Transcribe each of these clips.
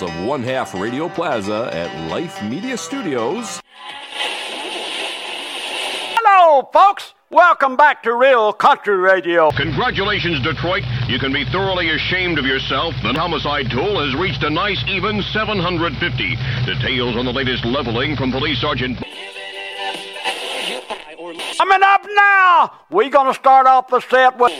bowels of One Half Radio Plaza at Life Media Studios. Hello, folks. Welcome back to Real Country Radio. Congratulations, Detroit. You can be thoroughly ashamed of yourself. The homicide tool has reached a nice even 750. Details on the latest leveling from Police Sergeant. Coming up now, we're going to start off the set with.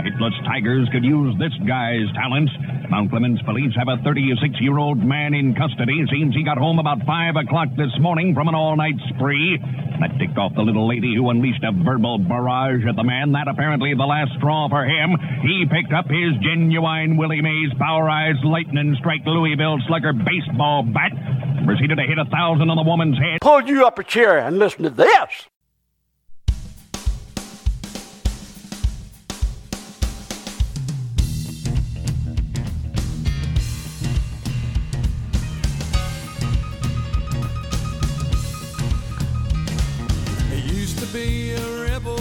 The Hitless Tigers could use this guy's talents. Mount Clemens police have a 36-year-old man in custody. Seems he got home about 5 o'clock this morning from an all-night spree. That ticked off the little lady who unleashed a verbal barrage at the man. That apparently the last straw for him. He picked up his genuine Willie Mays Powerized Lightning Strike Louisville Slugger baseball bat. Proceeded to hit a thousand on the woman's head. Pull you up a chair and listen to this. Be a rebel,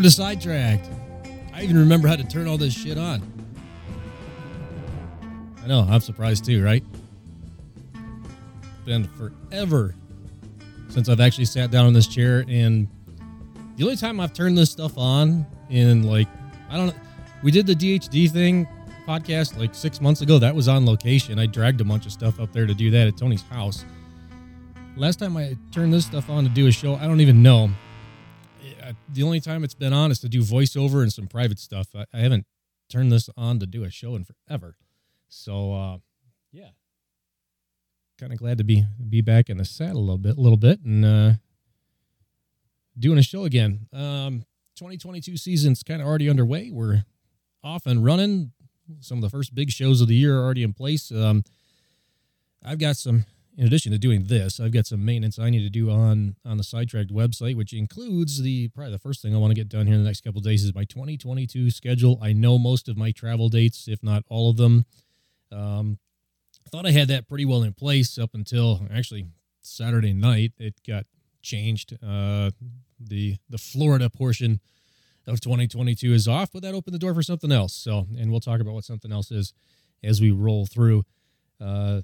Welcome to Sidetracked. I even remember how to turn all this shit on. I know, I'm surprised too, right? Been forever since I've actually sat down in this chair, and the only time I've turned this stuff on in like, I don't know, we did the DHD thing podcast like six months ago. That was on location. I dragged a bunch of stuff up there to do that at Tony's house. Last time I turned this stuff on to do a show, I don't even know. The only time it's been on is to do voiceover and some private stuff. I, I haven't turned this on to do a show in forever. So, uh, yeah, kind of glad to be be back in the saddle a little bit, little bit, and uh, doing a show again. Um, 2022 season's kind of already underway. We're off and running. Some of the first big shows of the year are already in place. Um, I've got some in addition to doing this, I've got some maintenance I need to do on on the sidetracked website, which includes the probably the first thing I want to get done here in the next couple days is my 2022 schedule. I know most of my travel dates, if not all of them. Um, thought I had that pretty well in place up until actually Saturday night it got changed. Uh, the the Florida portion of 2022 is off, but that opened the door for something else. So, and we'll talk about what something else is as we roll through. Uh,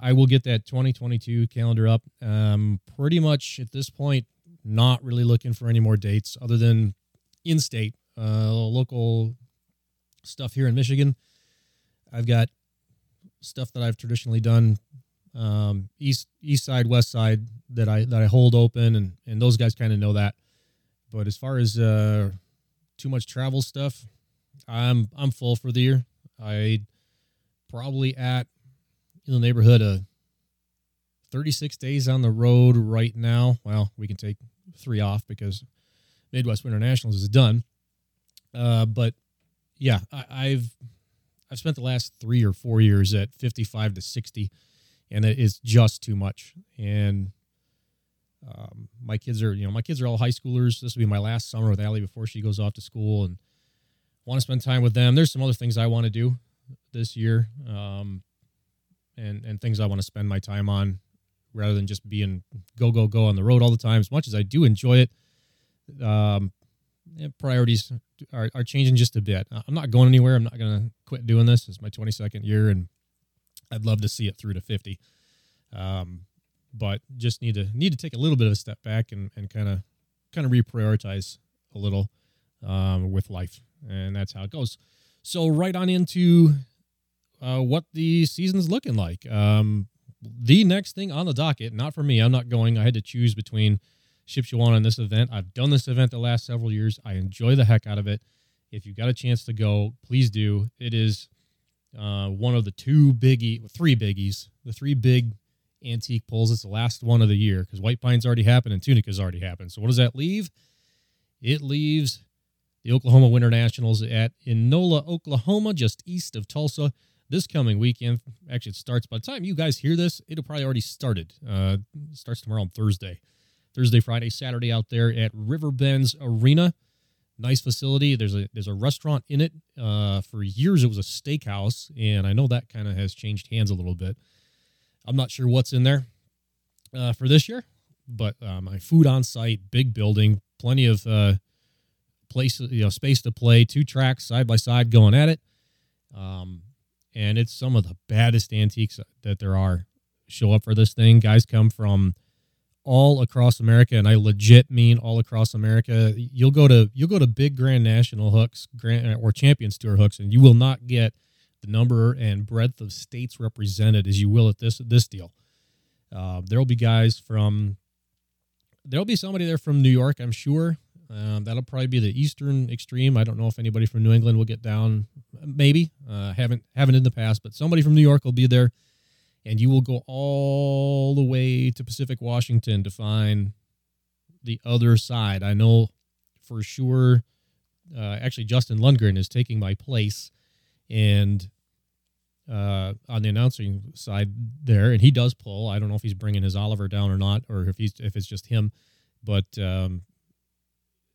I will get that 2022 calendar up. Um, pretty much at this point, not really looking for any more dates other than in-state, uh, local stuff here in Michigan. I've got stuff that I've traditionally done um, east east side, west side that I that I hold open, and and those guys kind of know that. But as far as uh, too much travel stuff, I'm I'm full for the year. I probably at in the neighborhood of 36 days on the road right now. Well, we can take three off because Midwest Winter Nationals is done. Uh, but yeah, I, I've I've spent the last three or four years at 55 to 60, and it is just too much. And um, my kids are, you know, my kids are all high schoolers. This will be my last summer with Allie before she goes off to school, and want to spend time with them. There's some other things I want to do this year, um, and and things I want to spend my time on, rather than just being go go go on the road all the time. As much as I do enjoy it, um, priorities are, are changing just a bit. I'm not going anywhere. I'm not going to quit doing this. It's my 22nd year, and I'd love to see it through to 50. Um, but just need to need to take a little bit of a step back and and kind of kind of reprioritize a little um, with life, and that's how it goes. So right on into uh, what the season's looking like. Um, the next thing on the docket, not for me. I'm not going. I had to choose between Shipshewana this event. I've done this event the last several years. I enjoy the heck out of it. If you've got a chance to go, please do. It is uh, one of the two biggie, three biggies, the three big antique pulls. It's the last one of the year because White Pine's already happened and Tunica's already happened. So what does that leave? It leaves the Oklahoma Winter Nationals at Inola, Oklahoma, just east of Tulsa. This coming weekend, actually, it starts by the time you guys hear this, it'll probably already started. Uh, starts tomorrow on Thursday. Thursday, Friday, Saturday out there at Riverbends Arena. Nice facility. There's a there's a restaurant in it. Uh, for years, it was a steakhouse, and I know that kind of has changed hands a little bit. I'm not sure what's in there uh, for this year, but uh, my food on site, big building, plenty of uh, place, you know, space to play, two tracks side by side going at it. Um, and it's some of the baddest antiques that there are show up for this thing. Guys come from all across America, and I legit mean all across America. You'll go to you'll go to big Grand National hooks, Grand or Champions Tour hooks, and you will not get the number and breadth of states represented as you will at this this deal. Uh, there'll be guys from there'll be somebody there from New York, I'm sure. Um, that'll probably be the eastern extreme. I don't know if anybody from New England will get down. Maybe uh, haven't haven't in the past, but somebody from New York will be there and you will go all the way to Pacific Washington to find the other side. I know for sure. Uh, actually, Justin Lundgren is taking my place, and uh, on the announcing side there, and he does pull. I don't know if he's bringing his Oliver down or not, or if he's if it's just him. But um,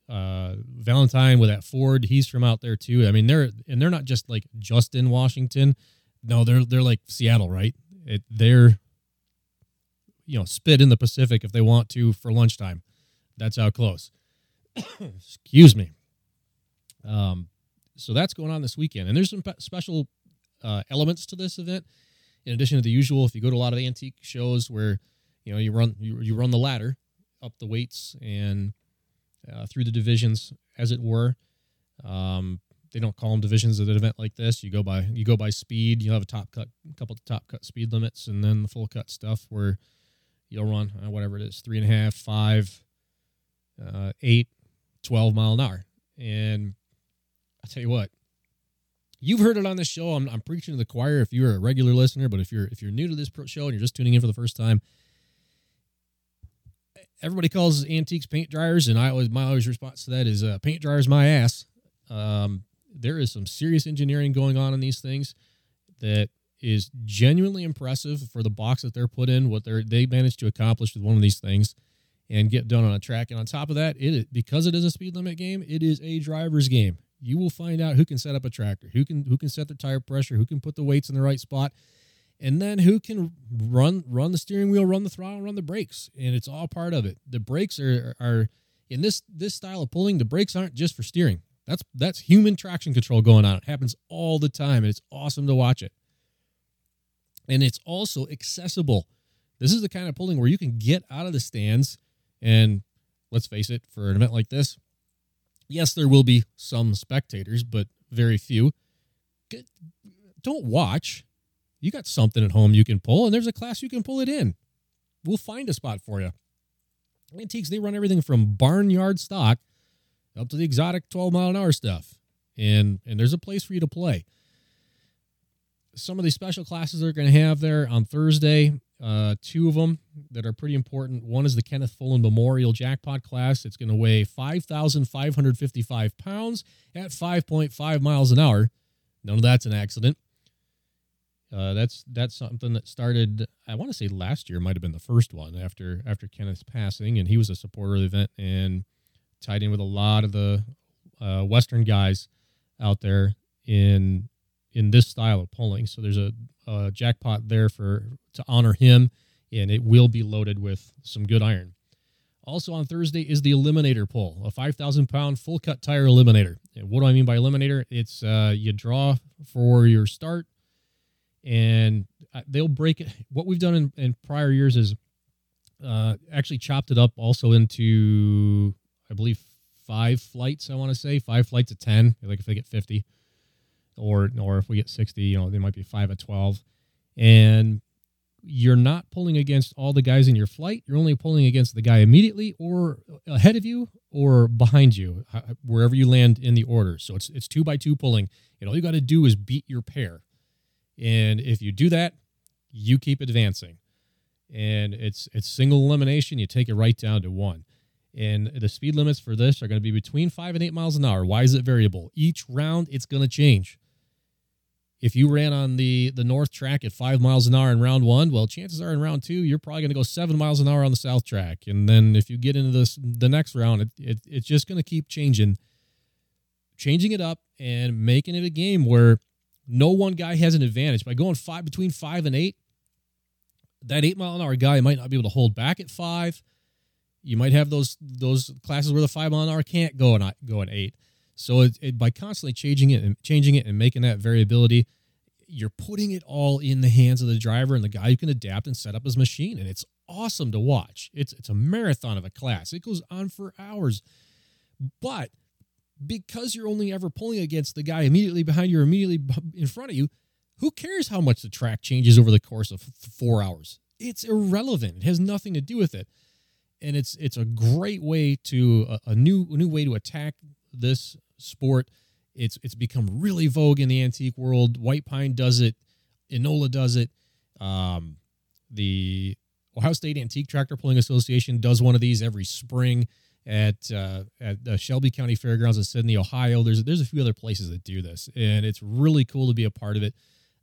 uh, Valentine with that Ford, he's from out there too. I mean, they're and they're not just like just in Washington. No, they're they're like Seattle, right? It, they're, you know, spit in the Pacific if they want to for lunchtime. That's how close. Excuse me. Um, so that's going on this weekend, and there's some special uh, elements to this event. In addition to the usual, if you go to a lot of antique shows where you know you run you, you run the ladder up the weights and uh, through the divisions, as it were. Um, they don't call them divisions at an event like this. You go by you go by speed. You have a top cut, couple of top cut speed limits, and then the full cut stuff where you'll run uh, whatever it is, three and a half, five, uh, eight, 12 mile an hour. And I tell you what, you've heard it on this show. I'm, I'm preaching to the choir if you're a regular listener, but if you're if you're new to this show and you're just tuning in for the first time, everybody calls antiques paint dryers, and I always my always response to that is uh, paint dryers my ass. Um, there is some serious engineering going on in these things that is genuinely impressive for the box that they're put in, what they're they managed to accomplish with one of these things and get done on a track. And on top of that, it because it is a speed limit game, it is a driver's game. You will find out who can set up a tractor, who can who can set the tire pressure, who can put the weights in the right spot. And then who can run run the steering wheel, run the throttle, run the brakes, and it's all part of it. The brakes are are in this this style of pulling. The brakes aren't just for steering. That's that's human traction control going on. It happens all the time, and it's awesome to watch it. And it's also accessible. This is the kind of pulling where you can get out of the stands and let's face it, for an event like this, yes, there will be some spectators, but very few. Don't watch. You got something at home you can pull, and there's a class you can pull it in. We'll find a spot for you. Antiques, they run everything from barnyard stock up to the exotic 12 mile an hour stuff. And and there's a place for you to play. Some of these special classes they're going to have there on Thursday, uh, two of them that are pretty important. One is the Kenneth Fullen Memorial Jackpot class. It's going to weigh 5,555 pounds at 5.5 miles an hour. None of that's an accident. Uh, that's that's something that started. I want to say last year might have been the first one after after Kenneth's passing, and he was a supporter of the event and tied in with a lot of the uh, Western guys out there in in this style of pulling. So there's a, a jackpot there for to honor him, and it will be loaded with some good iron. Also on Thursday is the Eliminator pull, a 5,000 pound full cut tire eliminator. And what do I mean by eliminator? It's uh, you draw for your start, and uh, they'll break it. What we've done in, in prior years is uh, actually chopped it up also into, I believe, five flights. I want to say five flights of ten. Like if they get 50, or or if we get 60, you know, they might be five at 12, and you're not pulling against all the guys in your flight. You're only pulling against the guy immediately or ahead of you or behind you, wherever you land in the order. So it's it's two by two pulling, and all you got to do is beat your pair. And if you do that, you keep advancing. And it's it's single elimination. You take it right down to one. And the speed limits for this are going to be between five and eight miles an hour. Why is it variable? Each round, it's going to change if you ran on the the north track at five miles an hour in round one, well, chances are in round two you're probably going to go seven miles an hour on the south track, and then if you get into this the next round, it, it it's just going to keep changing, changing it up and making it a game where no one guy has an advantage by going five between five and eight. That eight mile an hour guy might not be able to hold back at five. You might have those those classes where the five mile an hour can't go and go at eight. So it, it, by constantly changing it and changing it and making that variability, you're putting it all in the hands of the driver and the guy who can adapt and set up his machine. And it's awesome to watch. It's it's a marathon of a class. It goes on for hours. But because you're only ever pulling against the guy immediately behind you or immediately in front of you, who cares how much the track changes over the course of four hours? It's irrelevant. It has nothing to do with it. And it's it's a great way to a, a new a new way to attack this sport. It's it's become really vogue in the antique world. White Pine does it. Inola does it. Um, the Ohio State Antique Tractor Pulling Association does one of these every spring at uh, at the Shelby County Fairgrounds in Sidney, Ohio. There's there's a few other places that do this, and it's really cool to be a part of it.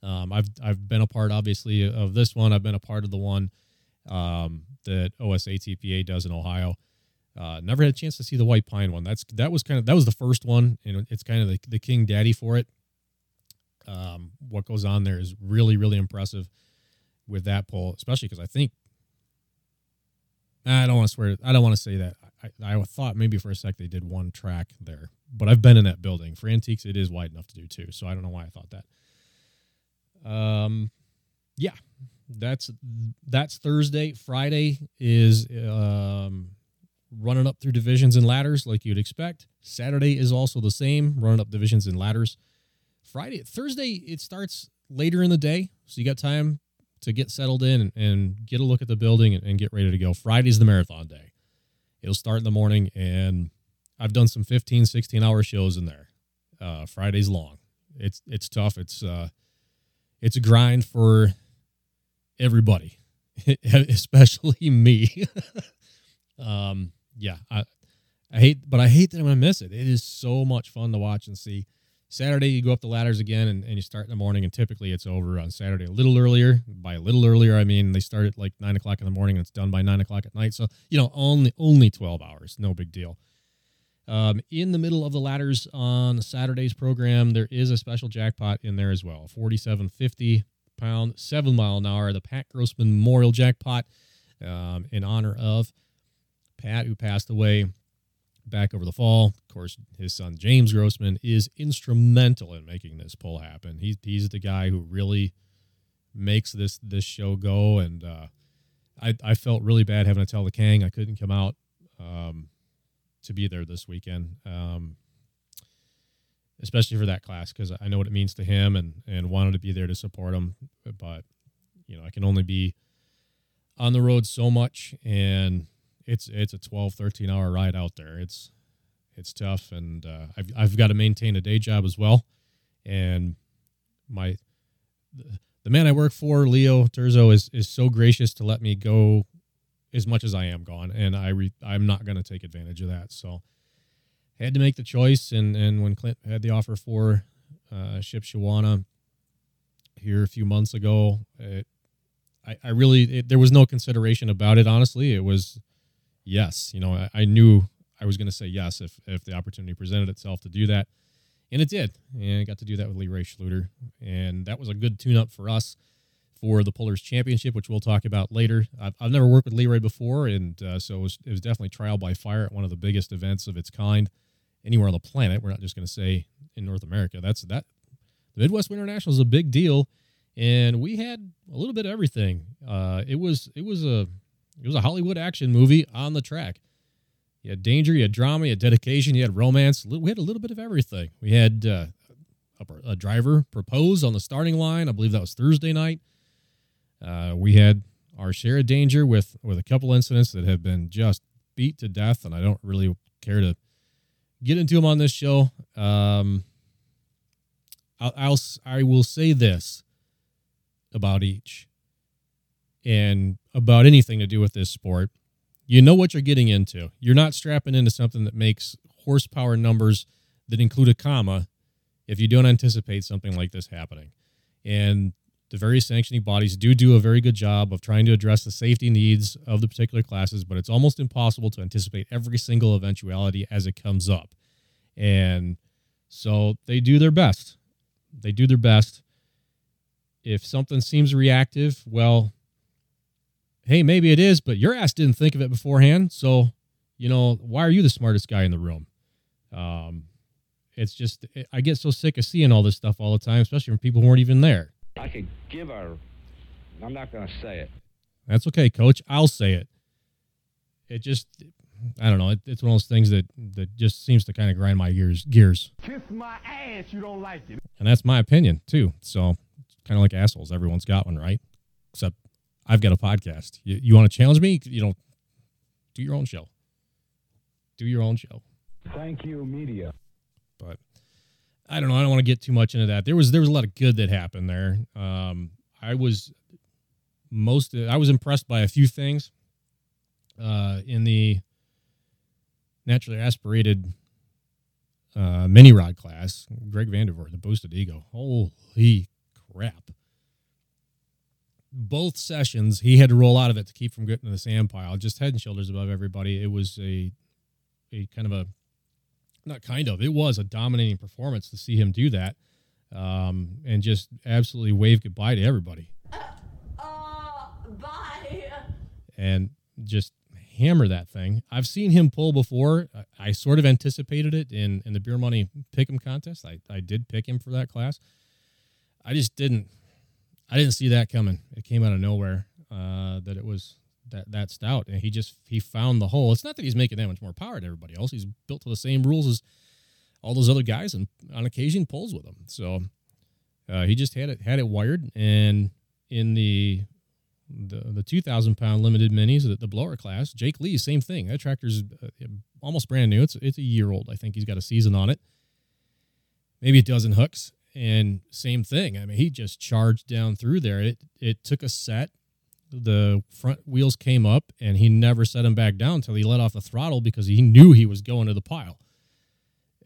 Um, I've I've been a part, obviously, of this one. I've been a part of the one um, that OSATPA does in Ohio. Uh, never had a chance to see the white pine one. That's that was kind of that was the first one, and it's kind of the, the king daddy for it. Um, what goes on there is really really impressive with that pull, especially because I think I don't want to swear. I don't want to say that. I, I thought maybe for a sec they did one track there, but I've been in that building for antiques. It is wide enough to do two, so I don't know why I thought that. Um, yeah, that's that's Thursday. Friday is um running up through divisions and ladders like you'd expect. Saturday is also the same, running up divisions and ladders. Friday, Thursday, it starts later in the day, so you got time to get settled in and, and get a look at the building and, and, get ready to go. Friday's the marathon day. It'll start in the morning, and I've done some 15, 16 hour shows in there. Uh, Friday's long. It's it's tough. It's uh, it's a grind for everybody, especially me. um, yeah, I, I hate, but I hate that I'm gonna miss it. It is so much fun to watch and see. Saturday, you go up the ladders again and, and you start in the morning, and typically it's over on Saturday a little earlier. By a little earlier, I mean they start at like nine o'clock in the morning and it's done by nine o'clock at night. So you know, only only twelve hours, no big deal. Um, in the middle of the ladders on Saturday's program, there is a special jackpot in there as well, forty-seven fifty pound, seven mile an hour, the Pat Grossman Memorial Jackpot um, in honor of Pat, who passed away back over the fall. Of course, his son James Grossman is instrumental in making this pull happen. He's he's the guy who really makes this this show go. And uh, I I felt really bad having to tell the Kang I couldn't come out um, to be there this weekend. Um, especially for that class because I know what it means to him and and wanted to be there to support him. But you know, I can only be on the road so much and it's it's a 12 13 hour ride out there. It's it's tough and uh, I've, I've got to maintain a day job as well. And my the, man i work for leo terzo is is so gracious to let me go as much as i am gone. And i re, i'm not going to take advantage of that. So had to make the choice and and when clint had the offer for uh, Shipshewana here a few months ago it, I, I really it, there was no consideration about it. Honestly it was yes. You know, I, I knew I was going to say yes if if the opportunity presented itself to do that, and it did. And I got to do that with Lee Ray Schluter, and that was a good tune-up for us for the Pullers Championship, which we'll talk about later. I've, I've never worked with Lee Ray before, and uh, so it was, it was definitely trial by fire at one of the biggest events of its kind anywhere on the planet. We're not just going to say in North America. That's that. The Midwest Winter National is a big deal, and we had a little bit of everything. Uh, it was it was a it was a Hollywood action movie on the track. You had danger, you had drama, you had dedication, you had romance. We had a little bit of everything. We had uh, a, a, driver propose on the starting line. I believe that was Thursday night. Uh, we had our share of danger with with a couple incidents that have been just beat to death, and I don't really care to get into them on this show. Um, I'll, I'll I will say this about each and about anything to do with this sport, you know what you're getting into. You're not strapping into something that makes horsepower numbers that include a comma if you don't anticipate something like this happening. And the various sanctioning bodies do do a very good job of trying to address the safety needs of the particular classes, but it's almost impossible to anticipate every single eventuality as it comes up. And so they do their best. They do their best. If something seems reactive, well, hey, maybe it is, but your ass didn't think of it beforehand. So, you know, why are you the smartest guy in the room? Um, it's just, I get so sick of seeing all this stuff all the time, especially when people who weren't even there. I could give a, I'm not going to say it. That's okay, coach. I'll say it. It just, I don't know. It, it's one of those things that, that just seems to kind of grind my gears. Gears. Kiss my ass. You don't like it. And that's my opinion too. So, kind of like assholes. Everyone's got one, right? Except I've got a podcast. You, you want to challenge me? You know, do your own show. Do your own show. Thank you, media. But I don't know. I don't want to get too much into that. There was there was a lot of good that happened there. Um, I was most I was impressed by a few things uh, in the naturally aspirated uh, mini rod class. Greg Vandervoort, the boosted ego. Holy crap! Both sessions he had to roll out of it to keep from getting to the sand pile, just head and shoulders above everybody. It was a a kind of a not kind of it was a dominating performance to see him do that, um, and just absolutely wave goodbye to everybody. Uh, bye. And just hammer that thing. I've seen him pull before. I, I sort of anticipated it in in the beer money pick him contest. I I did pick him for that class. I just didn't I didn't see that coming. It came out of nowhere uh, that it was that that stout, and he just he found the hole. It's not that he's making that much more power than everybody else. He's built to the same rules as all those other guys, and on occasion pulls with them. So uh, he just had it had it wired, and in the the the two thousand pound limited minis, the, the blower class, Jake Lee, same thing. That tractor's uh, almost brand new. It's it's a year old. I think he's got a season on it. Maybe a dozen hooks, and same thing. I mean, he just charged down through there. It it took a set. The front wheels came up, and he never set them back down until he let off the throttle because he knew he was going to the pile.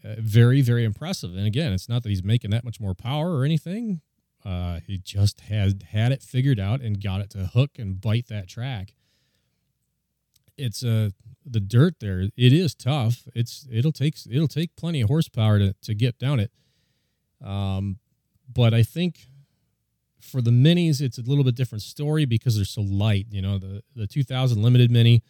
Uh, very, very impressive. And again, it's not that he's making that much more power or anything. Uh, he just had had it figured out and got it to hook and bite that track. It's uh the dirt there. It is tough. It's it'll take it'll take plenty of horsepower to to get down it. Um, but I think for the minis, it's a little bit different story because they're so light. You know, the the 2000 limited mini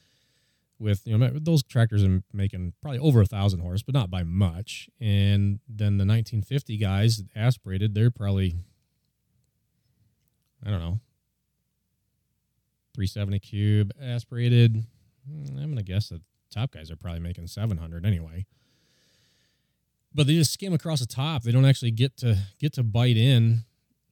with you know those tractors are making probably over a thousand horse, but not by much. And then the 1950 guys aspirated, they're probably I don't know 370 cube aspirated. Hmm, I'm gonna guess the top guys are probably making 700 anyway. But they just skim across the top. They don't actually get to get to bite in,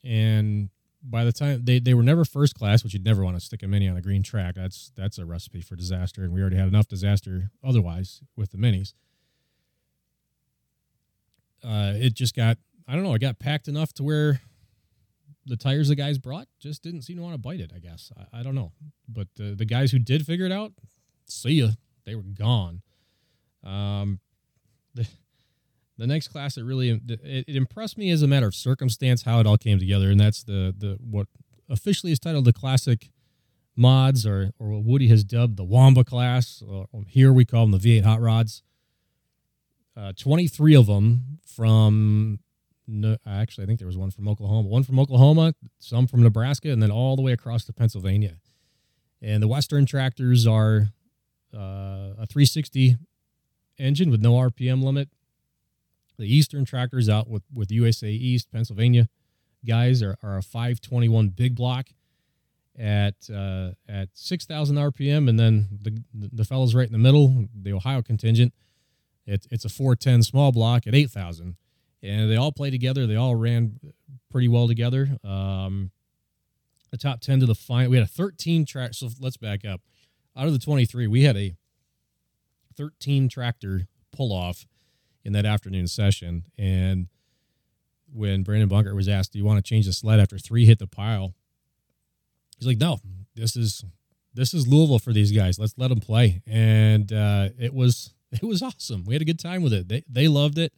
and by the time they, they were never first class, which you'd never want to stick a mini on a green track. That's that's a recipe for disaster, and we already had enough disaster otherwise with the minis. Uh, it just got I don't know, it got packed enough to where the tires the guys brought just didn't seem to want to bite it. I guess I, I don't know, but the the guys who did figure it out, see ya, they were gone. Um, the the next class that really it, it impressed me as a matter of circumstance how it all came together, and that's the the what officially is titled the classic mods, or or what Woody has dubbed the Wamba class. Here we call them the V8 hot rods. Uh, 23 of them from actually I think there was one from Oklahoma, one from Oklahoma, some from Nebraska, and then all the way across to Pennsylvania. And the Western tractors are uh, a 360 engine with no RPM limit. The Eastern tractors out with, with USA East, Pennsylvania guys are, are a 521 big block at uh, at 6,000 RPM, and then the the fellows right in the middle, the Ohio contingent, it's it's a 410 small block at 8,000, and they all play together. They all ran pretty well together. Um, the top 10 to the final, we had a 13 track. So let's back up. Out of the 23, we had a 13 tractor pull off in that afternoon session. And when Brandon Bunker was asked, "Do you want to change the sled after three hit the pile?" He's like, "No, this is this is Louisville for these guys. Let's let them play." And uh, it was it was awesome. We had a good time with it. They they loved it.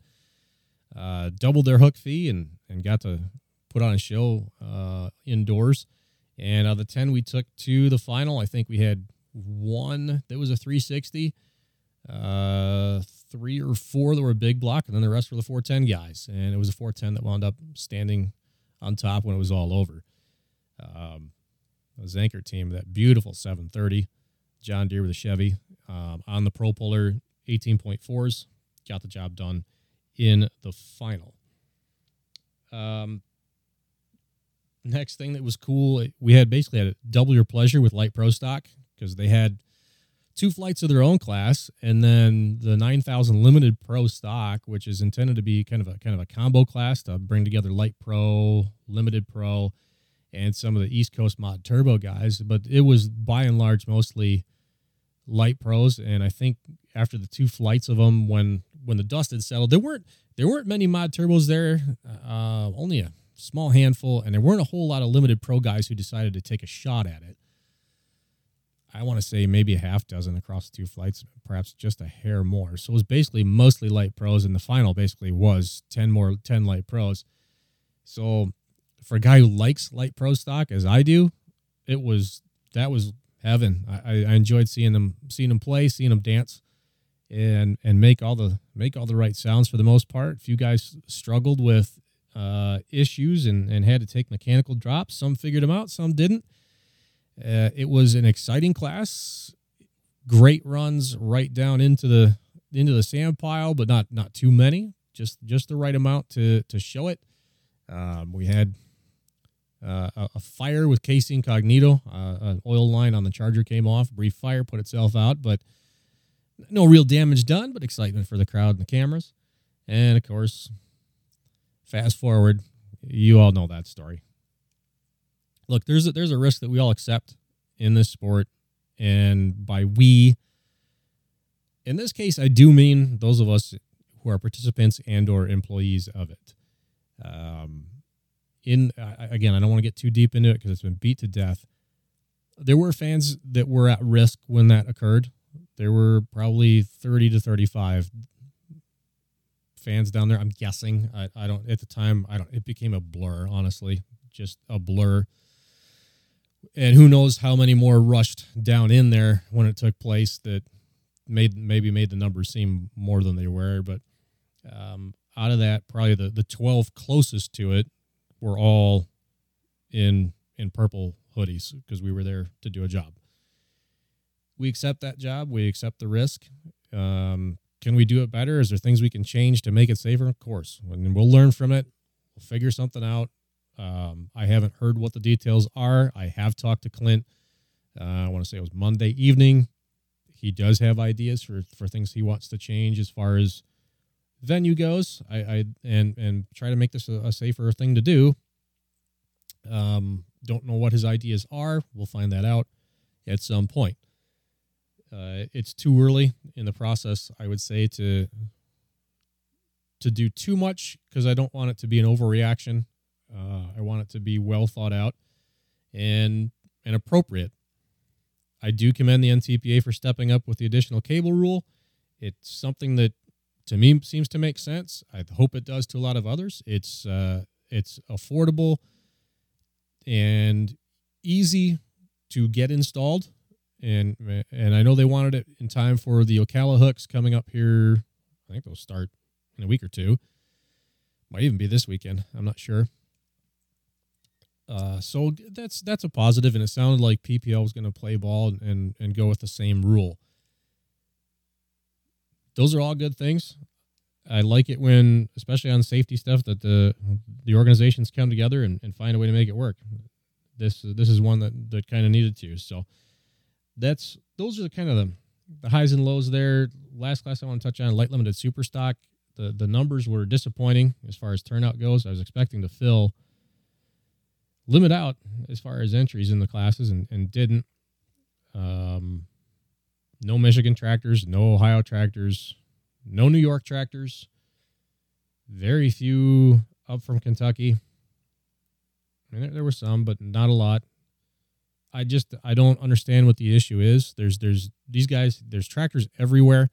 Uh, doubled their hook fee and and got to put on a show uh, indoors. And out of the ten we took to the final, I think we had one that was a 360 uh, three or four that were big block, and then the rest were the 410 guys. And it was a 410 that wound up standing on top when it was all over. Um, the Zanker team, that beautiful 730, John Deere with a Chevy um, on the Pro Puller 18.4s, got the job done in the final. Um, next thing that was cool, we had basically had a double your pleasure with Light Pro Stock because they had two flights of their own class, and then the 9000 Limited Pro stock, which is intended to be kind of a kind of a combo class to bring together Light Pro, Limited Pro, and some of the East Coast Mod Turbo guys. But it was by and large mostly light pros, and I think after the two flights of them, when when the dust had settled, there weren't there weren't many Mod Turbos there, uh, only a small handful, and there weren't a whole lot of Limited Pro guys who decided to take a shot at it. I want to say maybe a half dozen across two flights, perhaps just a hair more. So it was basically mostly light pros, and the final basically was ten more ten light pros. So for a guy who likes light pro stock as I do, it was that was heaven. I, I enjoyed seeing them seeing them play, seeing them dance, and and make all the make all the right sounds for the most part. A few guys struggled with uh, issues and and had to take mechanical drops. Some figured them out, some didn't uh, it was an exciting class. Great runs right down into the into the sand pile, but not not too many. Just just the right amount to to show it. Um, we had uh, a, a, fire with Case Incognito. Uh, an oil line on the charger came off. Brief fire put itself out, but no real damage done. But excitement for the crowd and the cameras. And of course, fast forward, you all know that story look, there's a, there's a risk that we all accept in this sport, and by we, in this case, I do mean those of us who are participants and or employees of it. Um, in uh, again, I don't want to get too deep into it because it's been beat to death. There were fans that were at risk when that occurred. There were probably 30 to 35 fans down there. I'm guessing. I, I don't at the time. I don't. It became a blur. Honestly, just a blur and who knows how many more rushed down in there when it took place that made maybe made the numbers seem more than they were. But um, out of that, probably the the twelve closest to it were all in in purple hoodies because we were there to do a job. We accept that job. We accept the risk. Um, can we do it better? Is there things we can change to make it safer? Of course. And we'll learn from it. We'll figure something out. Um, I haven't heard what the details are. I have talked to Clint. Uh, I want to say it was Monday evening. He does have ideas for for things he wants to change as far as venue goes. I, I and and try to make this a, a safer thing to do. Um, don't know what his ideas are. We'll find that out at some point. Uh, it's too early in the process, I would say, to to do too much because I don't want it to be an overreaction. Uh, I want it to be well thought out and and appropriate. I do commend the NTPA for stepping up with the additional cable rule. It's something that to me seems to make sense. I hope it does to a lot of others. It's uh, it's affordable and easy to get installed and and I know they wanted it in time for the Ocala hooks coming up here. I think they'll start in a week or two. Might even be this weekend. I'm not sure. Uh, so that's that's a positive, and it sounded like PPL was going to play ball and, and and go with the same rule. Those are all good things. I like it when, especially on safety stuff, that the the organizations come together and, and find a way to make it work. This this is one that that kind of needed to. So that's those are the kind of the, the highs and lows there. Last class I want to touch on light limited super stock. The the numbers were disappointing as far as turnout goes. I was expecting to fill limit out as far as entries in the classes and, and didn't. Um, no Michigan tractors, no Ohio tractors, no New York tractors, very few up from Kentucky. I mean, there, there were some, but not a lot. I just I don't understand what the issue is. There's there's these guys. There's tractors everywhere.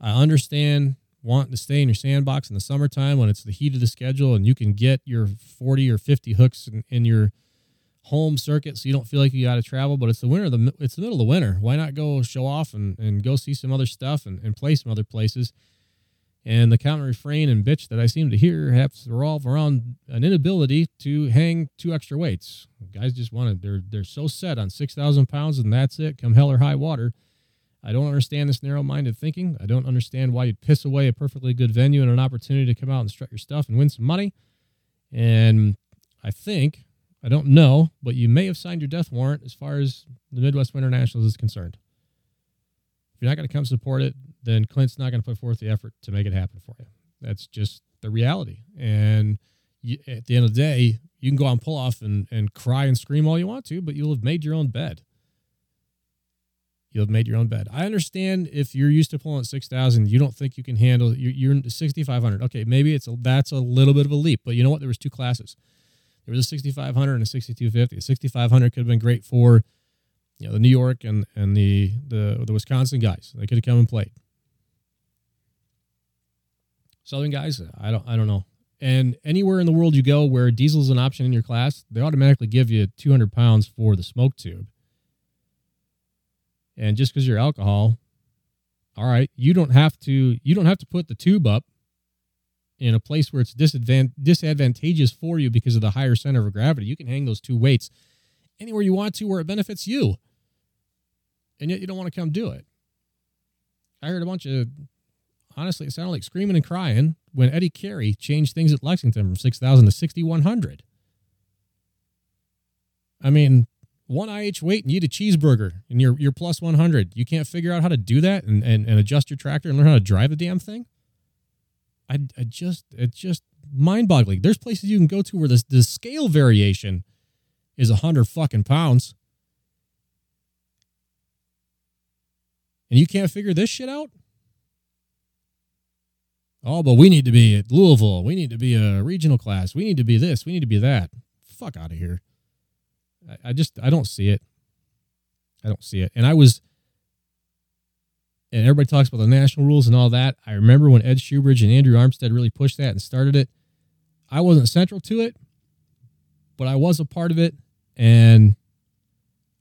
I understand wanting to stay in your sandbox in the summertime when it's the heat of the schedule and you can get your 40 or 50 hooks in, in your home circuit so you don't feel like you got to travel. But it's the winter. The it's the middle of the winter. Why not go show off and, and go see some other stuff and, and play some other places? And the counter refrain and bitch that I seem to hear has to revolve around an inability to hang two extra weights. Guys just want to, they're, they're so set on 6,000 pounds and that's it, come hell or high water. I don't understand this narrow minded thinking. I don't understand why you'd piss away a perfectly good venue and an opportunity to come out and strut your stuff and win some money. And I think, I don't know, but you may have signed your death warrant as far as the Midwest Winter Nationals is concerned. If you're not going to come support it, then Clint's not going to put forth the effort to make it happen for you. That's just the reality. And you, at the end of the day, you can go on pull off and, and cry and scream all you want to, but you'll have made your own bed. You'll have made your own bed. I understand if you're used to pulling at 6,000, you don't think you can handle you're, you're 6,500. Okay, maybe it's a, that's a little bit of a leap, but you know what? There was two classes. There was a 6,500 and a 6,250. A 6,500 could have been great for you know the New York and and the the the Wisconsin guys. They could have come and played. Southern guys, I don't I don't know. And anywhere in the world you go where diesel's an option in your class, they automatically give you 200 pounds for the smoke tube. And just because you're alcohol, all right, you don't have to you don't have to put the tube up in a place where it's disadvant- disadvantageous for you because of the higher center of gravity. You can hang those two weights anywhere you want to where it benefits you. And yet you don't want to come do it. I heard a bunch of honestly, it sounded like screaming and crying when Eddie Carey changed things at Lexington from 6,000 to 6,100. I mean, one IH weight and eat a cheeseburger and you're, you're plus 100. You can't figure out how to do that and, and, and adjust your tractor and learn how to drive the damn thing? I, I just, it's just mind boggling. There's places you can go to where this, the scale variation is 100 fucking pounds. And you can't figure this shit out? Oh, but we need to be at Louisville. We need to be a regional class. We need to be this. We need to be that. Fuck out of here. I, just I don't see it. I don't see it. And I was and everybody talks about the national rules and all that. I remember when Ed Shoebridge and Andrew Armstead really pushed that and started it. I wasn't central to it, but I was a part of it, and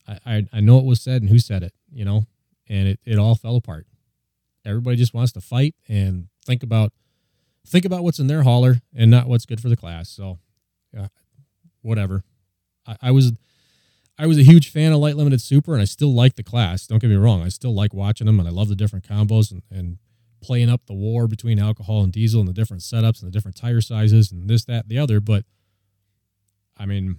I I, I know it was said and who said it, you know, and it, it all fell apart. Everybody just wants to fight and think about think about what's in their hauler and not what's good for the class. So, yeah, whatever. I, I was I was a huge fan of Light Limited Super, and I still like the class. Don't get me wrong, I still like watching them, and I love the different combos and, and playing up the war between alcohol and diesel and the different setups and the different tire sizes and this, that, and the other. But I mean,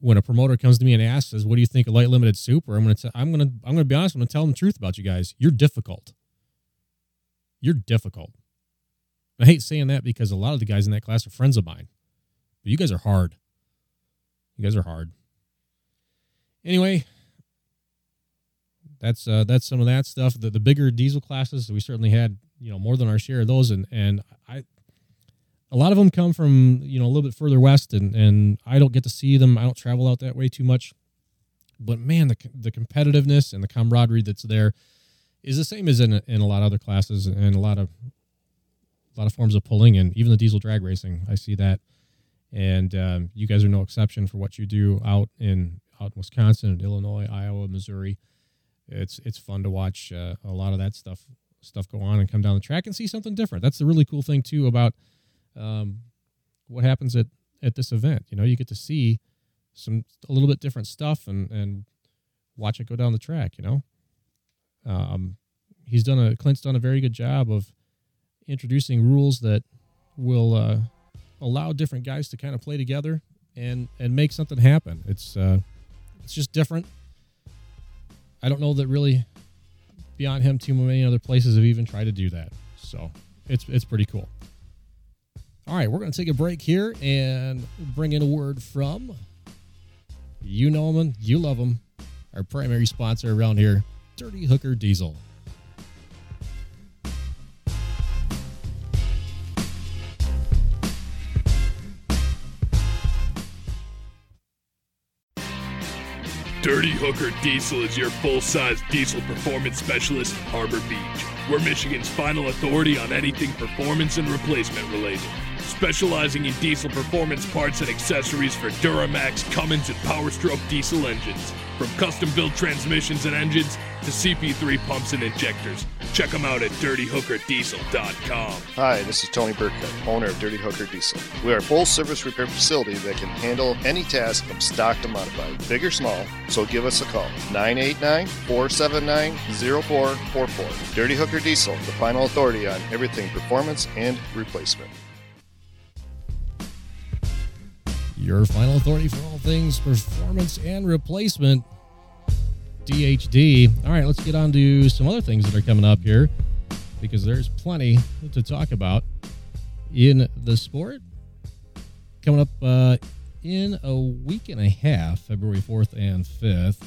when a promoter comes to me and asks, "Says, what do you think of Light Limited Super?" I'm gonna t- I'm gonna I'm gonna be honest. I'm gonna tell them the truth about you guys. You're difficult. You're difficult. I hate saying that because a lot of the guys in that class are friends of mine, but you guys are hard. You guys are hard. Anyway, that's uh, that's some of that stuff. The the bigger diesel classes, we certainly had you know more than our share of those, and and I a lot of them come from you know a little bit further west, and and I don't get to see them. I don't travel out that way too much, but man, the the competitiveness and the camaraderie that's there is the same as in in a lot of other classes and a lot of a lot of forms of pulling and even the diesel drag racing. I see that, and um, you guys are no exception for what you do out in out in Wisconsin and Illinois, Iowa, Missouri. It's it's fun to watch uh, a lot of that stuff stuff go on and come down the track and see something different. That's the really cool thing too about um, what happens at at this event. You know, you get to see some a little bit different stuff and and watch it go down the track. You know, um, he's done a Clint's done a very good job of introducing rules that will uh, allow different guys to kind of play together and and make something happen. It's uh, it's just different. I don't know that really beyond him too many other places have even tried to do that. So it's it's pretty cool. All right, we're going to take a break here and bring in a word from you know them, you love them, our primary sponsor around here, Dirty Hooker Diesel. Dirty Hooker Diesel is your full size diesel performance specialist Harbor Beach. We're Michigan's final authority on anything performance and replacement related. Specializing in diesel performance parts and accessories for Duramax, Cummins, and Powerstroke diesel engines. From custom built transmissions and engines to CP3 pumps and injectors. Check them out at dirtyhookerdiesel.com. Hi, this is Tony Burkett, owner of Dirty Hooker Diesel. We are a full service repair facility that can handle any task from stock to modified, big or small, so give us a call. 989 479 0444. Dirty Hooker Diesel, the final authority on everything performance and replacement. Your final authority for all things performance and replacement. DHD. All right, let's get on to some other things that are coming up here because there's plenty to talk about in the sport. Coming up uh, in a week and a half, February 4th and 5th.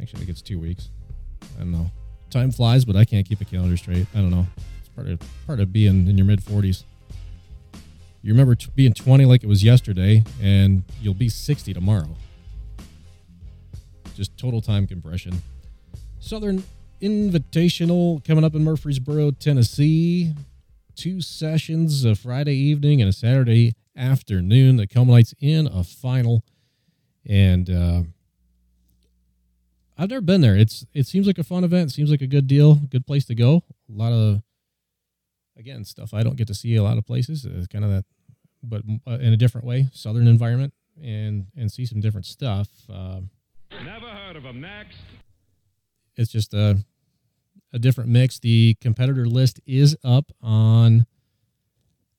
Actually, I think it's two weeks. I don't know. Time flies, but I can't keep a calendar straight. I don't know. It's part of part of being in your mid 40s. You remember t- being 20 like it was yesterday, and you'll be 60 tomorrow. Just total time compression. Southern Invitational coming up in Murfreesboro, Tennessee. Two sessions, a Friday evening and a Saturday afternoon that culminates in a final. And uh, I've never been there. It's it seems like a fun event. Seems like a good deal, good place to go. A lot of again stuff I don't get to see a lot of places. It's kind of that, but uh, in a different way, southern environment, and and see some different stuff. Um, Never heard of him. Next. it's just a a different mix. The competitor list is up on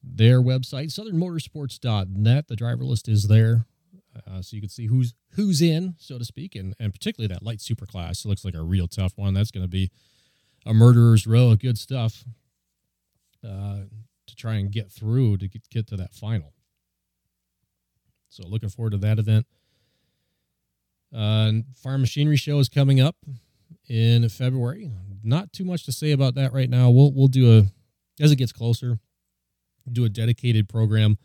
their website, southernmotorsports.net. The driver list is there, uh, so you can see who's who's in, so to speak, and and particularly that light super class. It looks like a real tough one. That's going to be a murderer's row of good stuff uh, to try and get through to get, get to that final. So looking forward to that event. Uh, Farm Machinery Show is coming up in February. Not too much to say about that right now. We'll we'll do a as it gets closer, do a dedicated program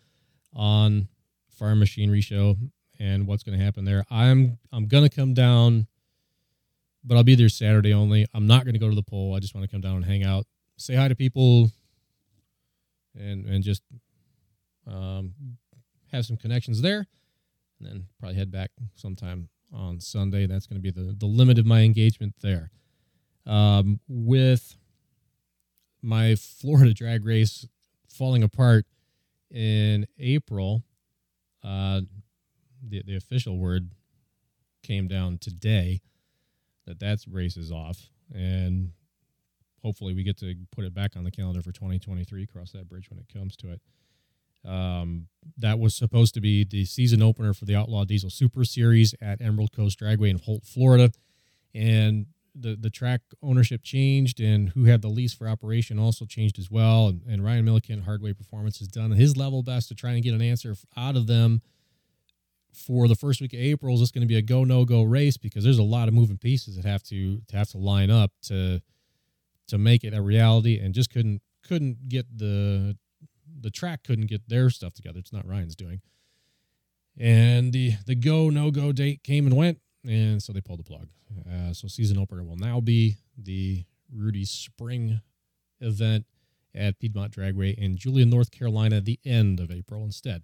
on Farm Machinery Show and what's going to happen there. I'm I'm going to come down, but I'll be there Saturday only. I'm not going to go to the poll. I just want to come down and hang out, say hi to people, and and just um, have some connections there, and then probably head back sometime on Sunday. That's going to be the the limit of my engagement there. Um, with my Florida drag race falling apart in April, uh, the the official word came down today that that race is off, and hopefully we get to put it back on the calendar for 2023. Cross that bridge when it comes to it. Um, that was supposed to be the season opener for the Outlaw Diesel Super Series at Emerald Coast Dragway in Holt, Florida, and the the track ownership changed, and who had the lease for operation also changed as well. And, and Ryan Milliken, Hardway Performance, has done his level best to try and get an answer out of them for the first week of April. Is this going to be a go no go race? Because there's a lot of moving pieces that have to to have to line up to to make it a reality, and just couldn't couldn't get the the track couldn't get their stuff together. It's not Ryan's doing. And the the go no go date came and went, and so they pulled the plug. Uh, so season opener will now be the Rudy Spring event at Piedmont Dragway in Julian, North Carolina, at the end of April instead.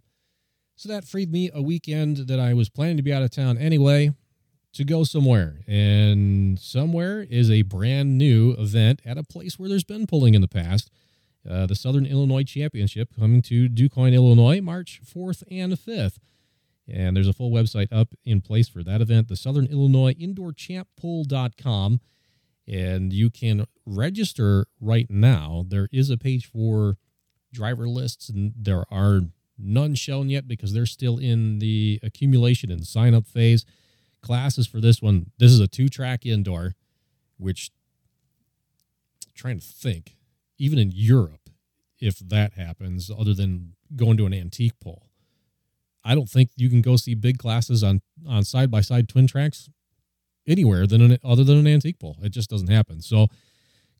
So that freed me a weekend that I was planning to be out of town anyway to go somewhere. And somewhere is a brand new event at a place where there's been pulling in the past. Uh, the Southern Illinois Championship coming to DuQuoin, Illinois, March 4th and 5th. And there's a full website up in place for that event, the Southern Illinois Indoor Champ Pool.com. And you can register right now. There is a page for driver lists, and there are none shown yet because they're still in the accumulation and sign up phase. Classes for this one, this is a two track indoor, which trying to think, even in Europe, if that happens, other than going to an antique pull. I don't think you can go see big classes on on side by side twin tracks anywhere than an, other than an antique pull. It just doesn't happen. So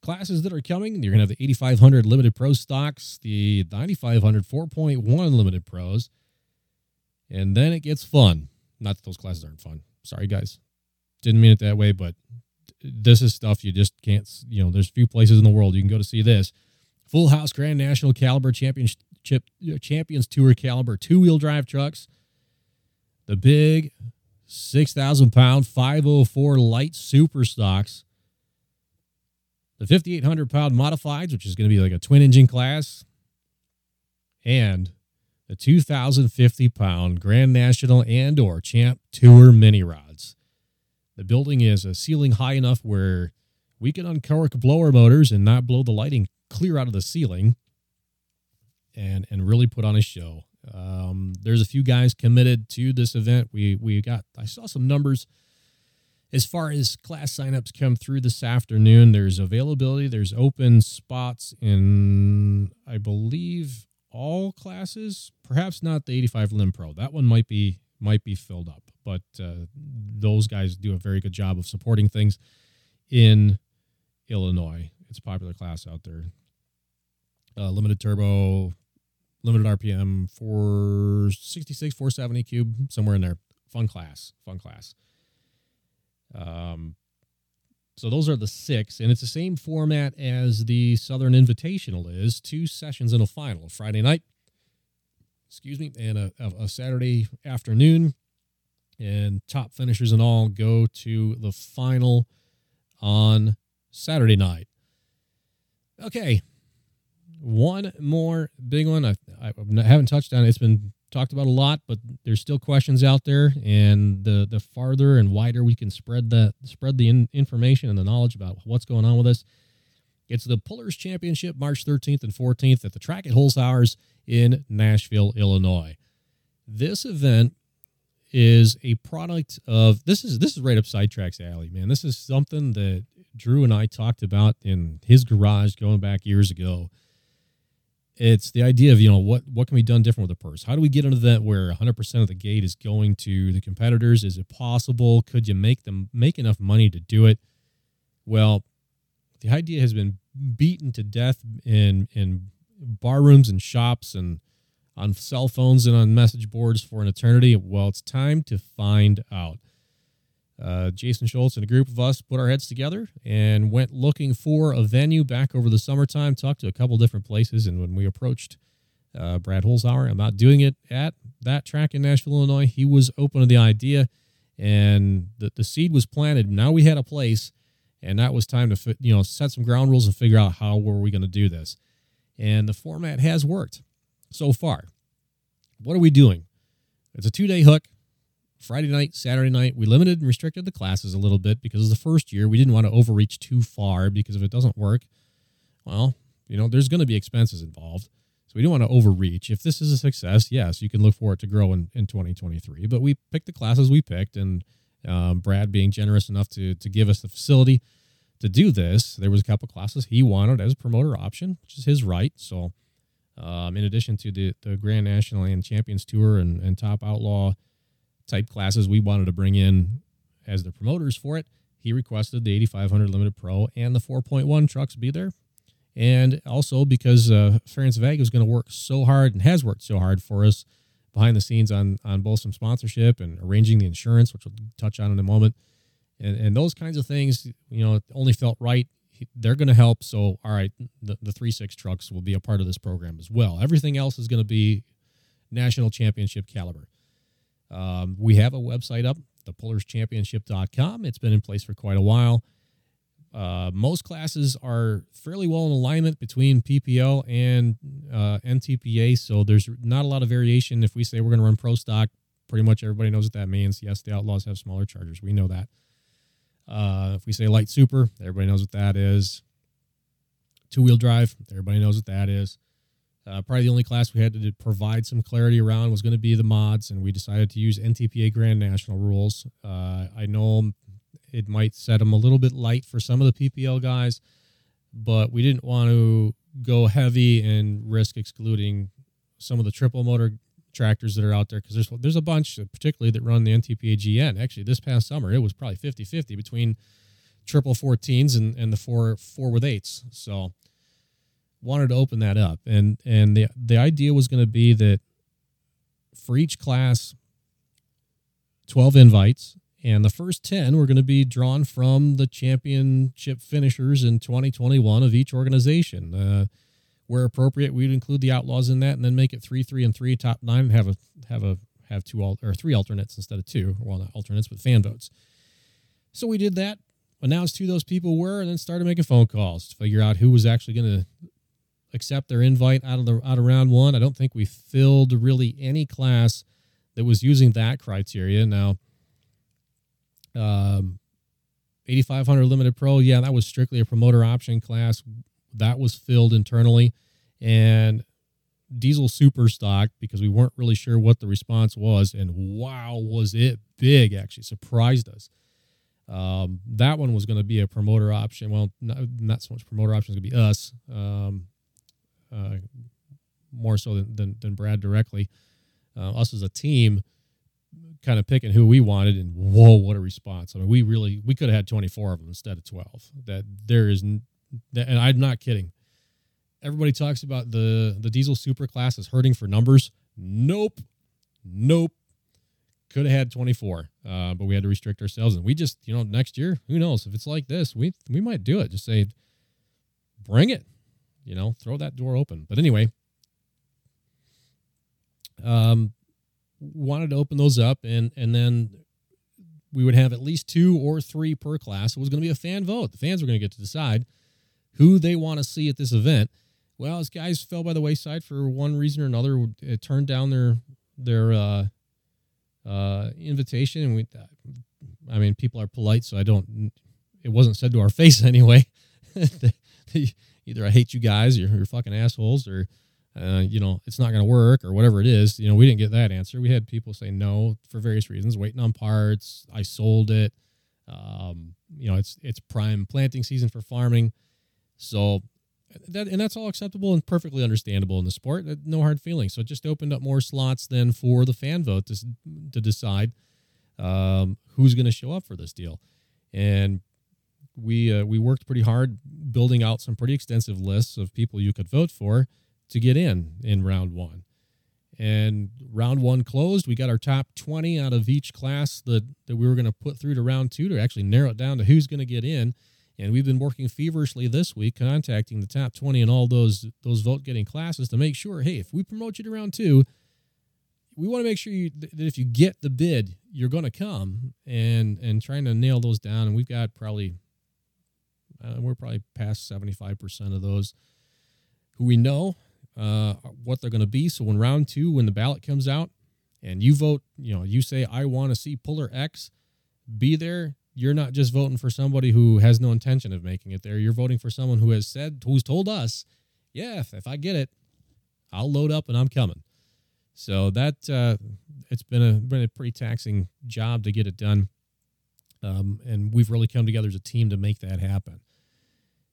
classes that are coming, you're gonna have the 8500 limited pro stocks, the 9500 4.1 limited pros, and then it gets fun. Not that those classes aren't fun. Sorry guys, didn't mean it that way, but this is stuff you just can't. You know, there's few places in the world you can go to see this. Full House Grand National Caliber Championship uh, Champions Tour caliber two wheel drive trucks, the big 6,000 pound 504 light super stocks, the 5,800 pound modifieds, which is going to be like a twin engine class, and the 2,050 pound Grand National and or Champ Tour mini rods. The building is a ceiling high enough where we can uncork blower motors and not blow the lighting clear out of the ceiling and and really put on a show. Um, there's a few guys committed to this event. We we got I saw some numbers as far as class signups come through this afternoon. There's availability. There's open spots in I believe all classes. Perhaps not the 85 Lim Pro. That one might be might be filled up, but uh, those guys do a very good job of supporting things in Illinois. It's a popular class out there. Uh, limited turbo, limited RPM, 466, 470 cube, somewhere in there. Fun class, fun class. Um, so those are the six, and it's the same format as the Southern Invitational is: two sessions and a final, Friday night, excuse me, and a, a Saturday afternoon, and top finishers and all go to the final on Saturday night. Okay, one more big one. I, I haven't touched on. It. It's been talked about a lot, but there's still questions out there. And the the farther and wider we can spread the spread the in, information and the knowledge about what's going on with us, it's the Pullers Championship, March 13th and 14th at the track at Holzhauer's in Nashville, Illinois. This event is a product of this is this is right up Sidetrack's alley, man. This is something that Drew and I talked about in his garage going back years ago. It's the idea of you know what what can be done different with the purse? How do we get into that where 100% of the gate is going to the competitors? Is it possible? Could you make them make enough money to do it? Well the idea has been beaten to death in in bar rooms and shops and on cell phones and on message boards for an eternity well it's time to find out uh, Jason Schultz and a group of us put our heads together and went looking for a venue back over the summertime. Talked to a couple different places, and when we approached uh, Brad Holzhauer about doing it at that track in Nashville, Illinois, he was open to the idea, and the the seed was planted. Now we had a place, and that was time to you know set some ground rules and figure out how were we going to do this. And the format has worked so far. What are we doing? it's a two day hook. Friday night, Saturday night. We limited and restricted the classes a little bit because the first year we didn't want to overreach too far because if it doesn't work, well, you know, there's going to be expenses involved. So we don't want to overreach. If this is a success, yes, you can look for it to grow in, in 2023. But we picked the classes we picked, and um, Brad being generous enough to to give us the facility to do this. There was a couple classes he wanted as a promoter option, which is his right. So, um, in addition to the the Grand National and Champions Tour and, and Top Outlaw type classes we wanted to bring in as the promoters for it, he requested the 8500 Limited Pro and the 4.1 trucks be there. And also because uh, Ference Vega is going to work so hard and has worked so hard for us behind the scenes on on both some sponsorship and arranging the insurance, which we'll touch on in a moment, and and those kinds of things. You know, only felt right. They're going to help. So, all right, the the three six trucks will be a part of this program as well. Everything else is going to be national championship caliber. Um, we have a website up, thepullerchampionship.com. It's been in place for quite a while. Uh, most classes are fairly well in alignment between PPL and uh, NTPA, so there's not a lot of variation. If we say we're going to run pro stock, pretty much everybody knows what that means. Yes, the Outlaws have smaller chargers. We know that. Uh, if we say light super, everybody knows what that is. Two wheel drive, everybody knows what that is. Uh, probably the only class we had to provide some clarity around was going to be the mods, and we decided to use NTPA Grand National rules. Uh, I know it might set them a little bit light for some of the PPL guys, but we didn't want to go heavy and risk excluding some of the triple motor tractors that are out there because there's there's a bunch, particularly that run the NTPA GN. Actually, this past summer it was probably 50-50 between triple 14s and, and the four four with eights. So wanted to open that up, and and the the idea was going to be that for each class, 12 invites and the first 10 were going to be drawn from the championship finishers in 2021 of each organization. Uh, where appropriate, we'd include the outlaws in that and then make it three, three, and three, top nine, and have a have a have two al- or three alternates instead of two. Well, not alternates, but fan votes. So we did that, announced who those people were, and then started making phone calls to figure out who was actually going to accept their invite out of the out of round one. I don't think we filled really any class that was using that criteria. Now, um, 8500 limited pro yeah that was strictly a promoter option class. That was filled internally. And diesel super stock because we weren't really sure what the response was and wow was it big actually. Surprised us. Um, that one was going to be a promoter option. Well not, not so much promoter option it's going to be us um, uh, more so than, than, than brad directly. Uh, us as a team kind of picking who we wanted and whoa what a response. I mean we really we could have had 24 of them instead of 12 that there is and i'm not kidding. Everybody talks about the the diesel super class is hurting for numbers. Nope. Nope. Could have had 24 uh, but we had to restrict ourselves and we just you know next year who knows? If it's like this we we might do it. Just say bring it you know throw that door open. But anyway um wanted to open those up and and then we would have at least two or three per class. It was going to be a fan vote. The fans were going to get to decide who they want to see at this event. Well, as guys fell by the wayside for one reason or another, it turned down their their uh, uh, invitation, and we. I mean, people are polite, so I don't. It wasn't said to our face anyway. Either I hate you guys, or you're fucking assholes, or uh, you know, it's not going to work or whatever it is. You know, we didn't get that answer. We had people say no for various reasons, waiting on parts. I sold it. Um, you know, it's it's prime planting season for farming, so that and that's all acceptable and perfectly understandable in the sport. No hard feelings. So it just opened up more slots then for the fan vote to to decide um, who's going to show up for this deal, and we uh, we worked pretty hard building out some pretty extensive lists of people you could vote for to get in in round one. And round one closed. We got our top 20 out of each class that, that we were going to put through to round two to actually narrow it down to who's going to get in. And we've been working feverishly this week, contacting the top 20 in all those those vote getting classes to make sure, hey, if we promote you to round two, we want to make sure you, that if you get the bid, you're going to come and and trying to nail those down. And we've got probably uh, we're probably past 75% of those who we know uh, what they're going to be. So when round two, when the ballot comes out, and you vote, you know, you say I want to see puller X be there, you're not just voting for somebody who has no intention of making it there. You're voting for someone who has said, who's told us, yeah, if, if I get it, I'll load up and I'm coming. So that uh, it's been a been a pretty taxing job to get it done, um, and we've really come together as a team to make that happen.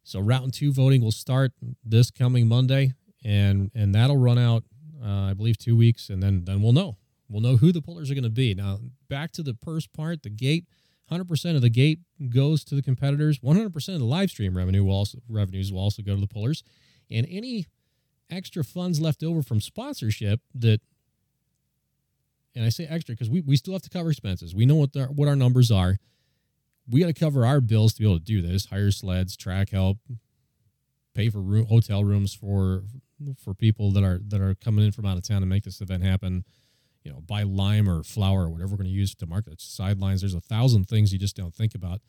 So round two voting will start this coming Monday, and and that'll run out, uh, I believe, two weeks, and then then we'll know we'll know who the pullers are going to be. Now back to the purse part, the gate. 100% of the gate goes to the competitors. 100% of the live stream revenue will also revenues will also go to the pullers, and any extra funds left over from sponsorship that and I say extra because we, we still have to cover expenses. We know what the, what our numbers are. We got to cover our bills to be able to do this. Hire sleds, track help, pay for room, hotel rooms for for people that are that are coming in from out of town to make this event happen. You know, buy lime or flour or whatever we're going to use to market the sidelines. There's a thousand things you just don't think about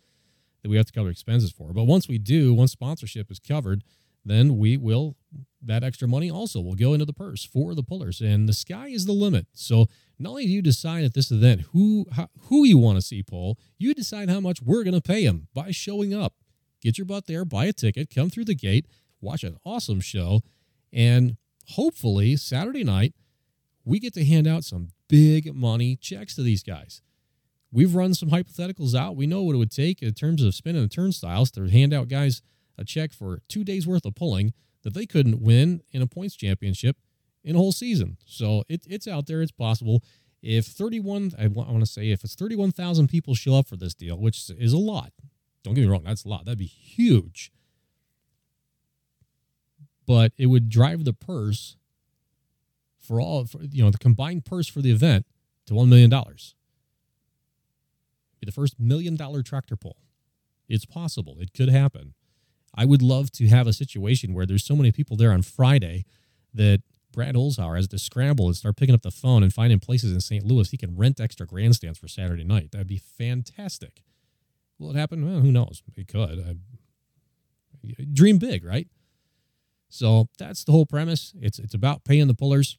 that we have to cover expenses for. But once we do, once sponsorship is covered, then we will that extra money also will go into the purse for the pullers and the sky is the limit so not only do you decide at this event who how, who you want to see pull you decide how much we're going to pay them by showing up get your butt there buy a ticket come through the gate watch an awesome show and hopefully saturday night we get to hand out some big money checks to these guys we've run some hypotheticals out we know what it would take in terms of spinning the turnstiles to hand out guys a check for two days worth of pulling that they couldn't win in a points championship in a whole season. So it, it's out there. It's possible. If 31, I want to say, if it's 31,000 people show up for this deal, which is a lot, don't get me wrong, that's a lot. That'd be huge. But it would drive the purse for all, for, you know, the combined purse for the event to $1 million. Be the first million dollar tractor pull. It's possible. It could happen. I would love to have a situation where there's so many people there on Friday that Brad Holzhauer has to scramble and start picking up the phone and finding places in St. Louis he can rent extra grandstands for Saturday night. That'd be fantastic. Will it happen? Well, who knows? It could. I, dream big, right? So that's the whole premise. It's it's about paying the pullers.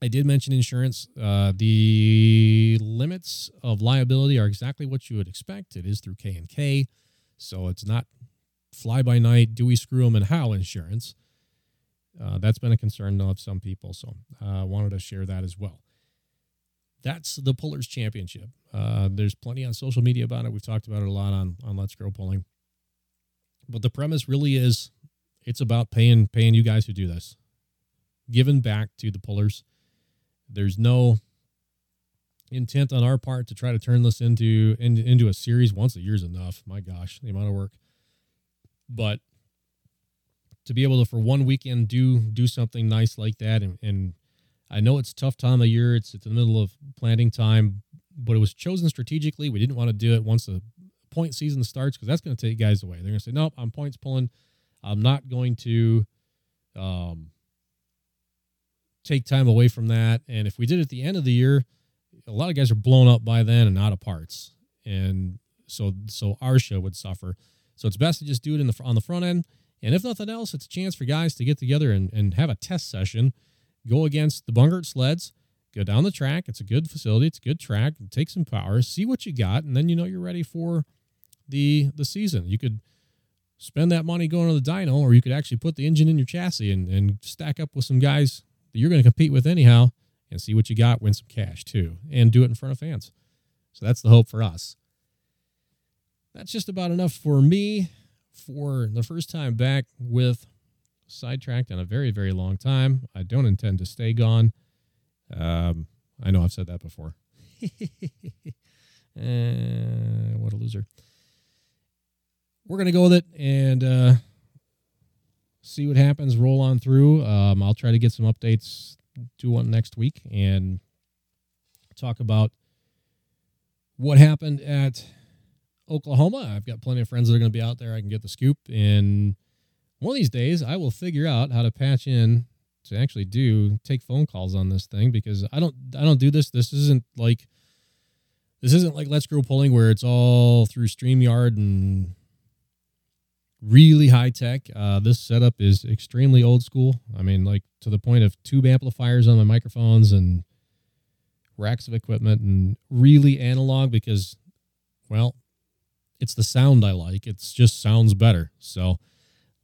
I did mention insurance. Uh, the limits of liability are exactly what you would expect. It is through K and K, so it's not fly by night, do we screw them and how insurance. Uh, that's been a concern of some people, so I uh, wanted to share that as well. That's the Pullers Championship. Uh, there's plenty on social media about it. We've talked about it a lot on, on Let's Grow Pulling. But the premise really is it's about paying paying you guys who do this, giving back to the pullers. There's no intent on our part to try to turn this into into, into a series. Once a year is enough. My gosh, the amount of work but to be able to for one weekend do do something nice like that and, and I know it's tough time of year. It's it's in the middle of planting time, but it was chosen strategically. We didn't want to do it once the point season starts because that's going to take guys away. They're going to say, "Nope, I'm points pulling. I'm not going to um, take time away from that." And if we did at the end of the year, a lot of guys are blown up by then and out of parts, and so so our show would suffer. So it's best to just do it in the on the front end. And if nothing else, it's a chance for guys to get together and, and have a test session, go against the Bungert sleds, go down the track. It's a good facility. It's a good track. Take some power, see what you got, and then you know you're ready for the the season. You could spend that money going to the dyno, or you could actually put the engine in your chassis and, and stack up with some guys that you're going to compete with anyhow and see what you got, win some cash too, and do it in front of fans. So that's the hope for us. That's just about enough for me for the first time back with sidetracked in a very very long time. I don't intend to stay gone. Um, i know i've said that before. Uh, what a loser we're gonna go with it and uh, see what happens roll on through um, i'll try to get some updates do one next week and talk about what happened at Oklahoma. I've got plenty of friends that are going to be out there. I can get the scoop. And one of these days, I will figure out how to patch in to actually do take phone calls on this thing because I don't I don't do this. This isn't like this isn't like Let's Grow Pulling where it's all through StreamYard and really high tech. Uh, this setup is extremely old school. I mean, like to the point of tube amplifiers on my microphones and racks of equipment and really analog because, well, it's the sound I like. It's just sounds better. So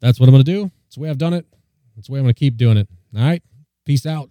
that's what I'm going to do. It's the way I've done it. That's the way I'm going to keep doing it. All right. Peace out.